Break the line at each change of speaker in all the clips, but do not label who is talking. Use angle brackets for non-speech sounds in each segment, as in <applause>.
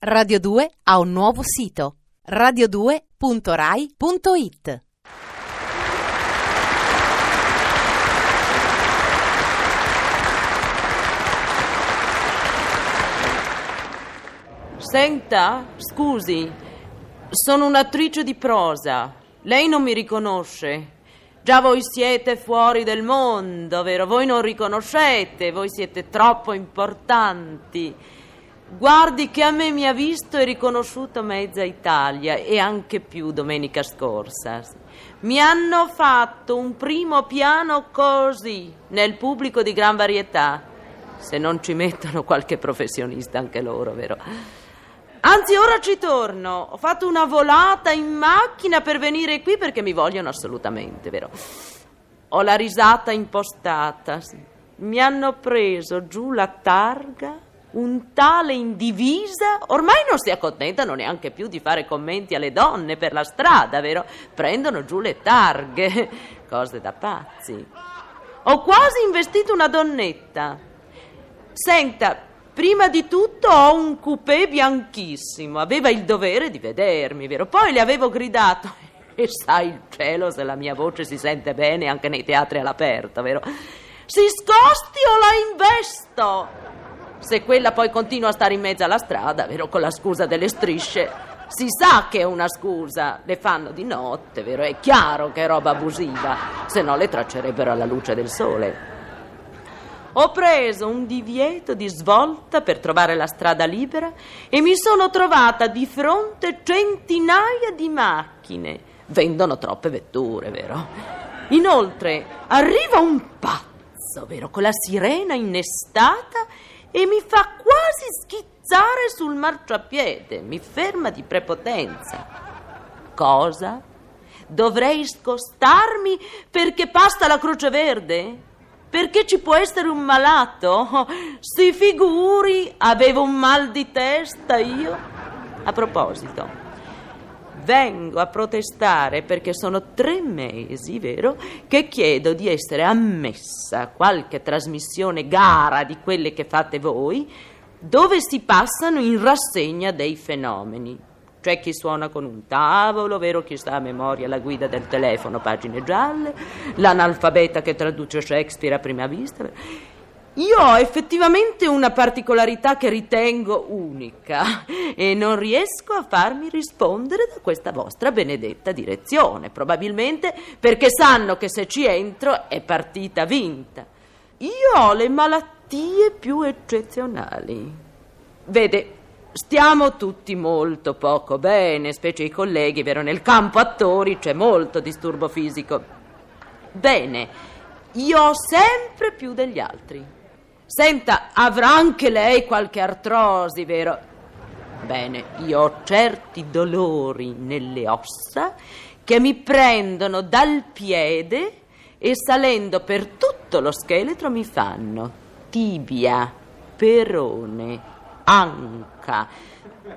Radio 2 ha un nuovo sito radio2.rai.it
Senta, scusi, sono un'attrice di prosa. Lei non mi riconosce. Già voi siete fuori del mondo, vero? Voi non riconoscete, voi siete troppo importanti. Guardi che a me mi ha visto e riconosciuto mezza Italia e anche più domenica scorsa. Mi hanno fatto un primo piano così, nel pubblico di gran varietà. Se non ci mettono qualche professionista anche loro, vero? Anzi, ora ci torno. Ho fatto una volata in macchina per venire qui perché mi vogliono assolutamente, vero? Ho la risata impostata. sì. Mi hanno preso giù la targa. Un tale in divisa ormai non si accontentano neanche più di fare commenti alle donne per la strada, vero? Prendono giù le targhe, <laughs> cose da pazzi. Ho quasi investito una donnetta. Senta, prima di tutto ho un coupé bianchissimo, aveva il dovere di vedermi, vero? Poi le avevo gridato, <laughs> e sai il cielo se la mia voce si sente bene anche nei teatri all'aperto, vero? Si scosti o la investo? Se quella poi continua a stare in mezzo alla strada, vero, con la scusa delle strisce, si sa che è una scusa, le fanno di notte, vero? È chiaro che è roba abusiva, se no le traccerebbero alla luce del sole. Ho preso un divieto di svolta per trovare la strada libera e mi sono trovata di fronte centinaia di macchine. Vendono troppe vetture, vero? Inoltre arriva un pazzo, vero, con la sirena innestata e mi fa quasi schizzare sul marciapiede, mi ferma di prepotenza. Cosa? Dovrei scostarmi perché passa la Croce Verde? Perché ci può essere un malato? <laughs> Si figuri, avevo un mal di testa io. A proposito, vengo a protestare perché sono tre mesi, vero, che chiedo di essere ammessa a qualche trasmissione gara di quelle che fate voi, dove si passano in rassegna dei fenomeni. C'è chi suona con un tavolo, vero chi sta a memoria la guida del telefono, pagine gialle, l'analfabeta che traduce Shakespeare a prima vista. Io ho effettivamente una particolarità che ritengo unica e non riesco a farmi rispondere da questa vostra benedetta direzione, probabilmente perché sanno che se ci entro è partita vinta. Io ho le malattie più eccezionali. Vede, stiamo tutti molto poco bene, specie i colleghi, vero? Nel campo attori c'è molto disturbo fisico. Bene, io ho sempre più degli altri. Senta, avrà anche lei qualche artrosi, vero? Bene, io ho certi dolori nelle ossa che mi prendono dal piede e salendo per tutto lo scheletro mi fanno tibia, perone, anca,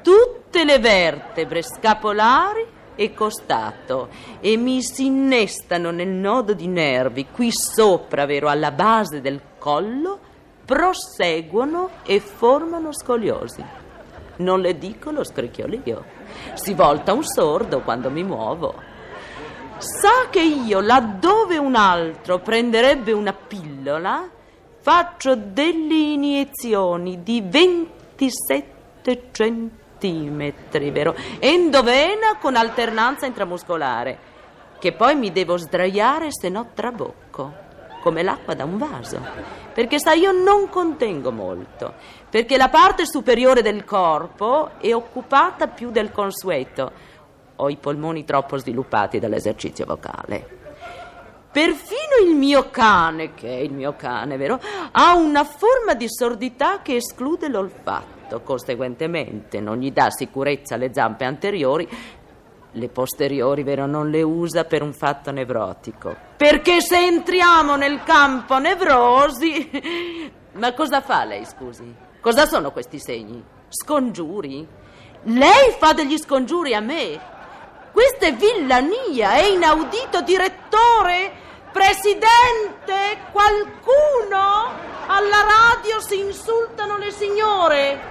tutte le vertebre scapolari e costato e mi si innestano nel nodo di nervi qui sopra, vero, alla base del collo proseguono e formano scoliosi. Non le dico lo scricchiolio. Si volta un sordo quando mi muovo. Sa che io, laddove un altro prenderebbe una pillola, faccio delle iniezioni di 27 centimetri, vero? Endovena con alternanza intramuscolare, che poi mi devo sdraiare se no trabocco come l'acqua da un vaso. Perché sa, io non contengo molto, perché la parte superiore del corpo è occupata più del consueto. Ho i polmoni troppo sviluppati dall'esercizio vocale. Perfino il mio cane, che è il mio cane, vero? Ha una forma di sordità che esclude l'olfatto. Conseguentemente non gli dà sicurezza alle zampe anteriori le posteriori, vero, non le usa per un fatto nevrotico. Perché se entriamo nel campo nevrosi... <laughs> Ma cosa fa lei, scusi? Cosa sono questi segni? Scongiuri? Lei fa degli scongiuri a me? Questa è villania, è inaudito, direttore, presidente, qualcuno? Alla radio si insultano le signore.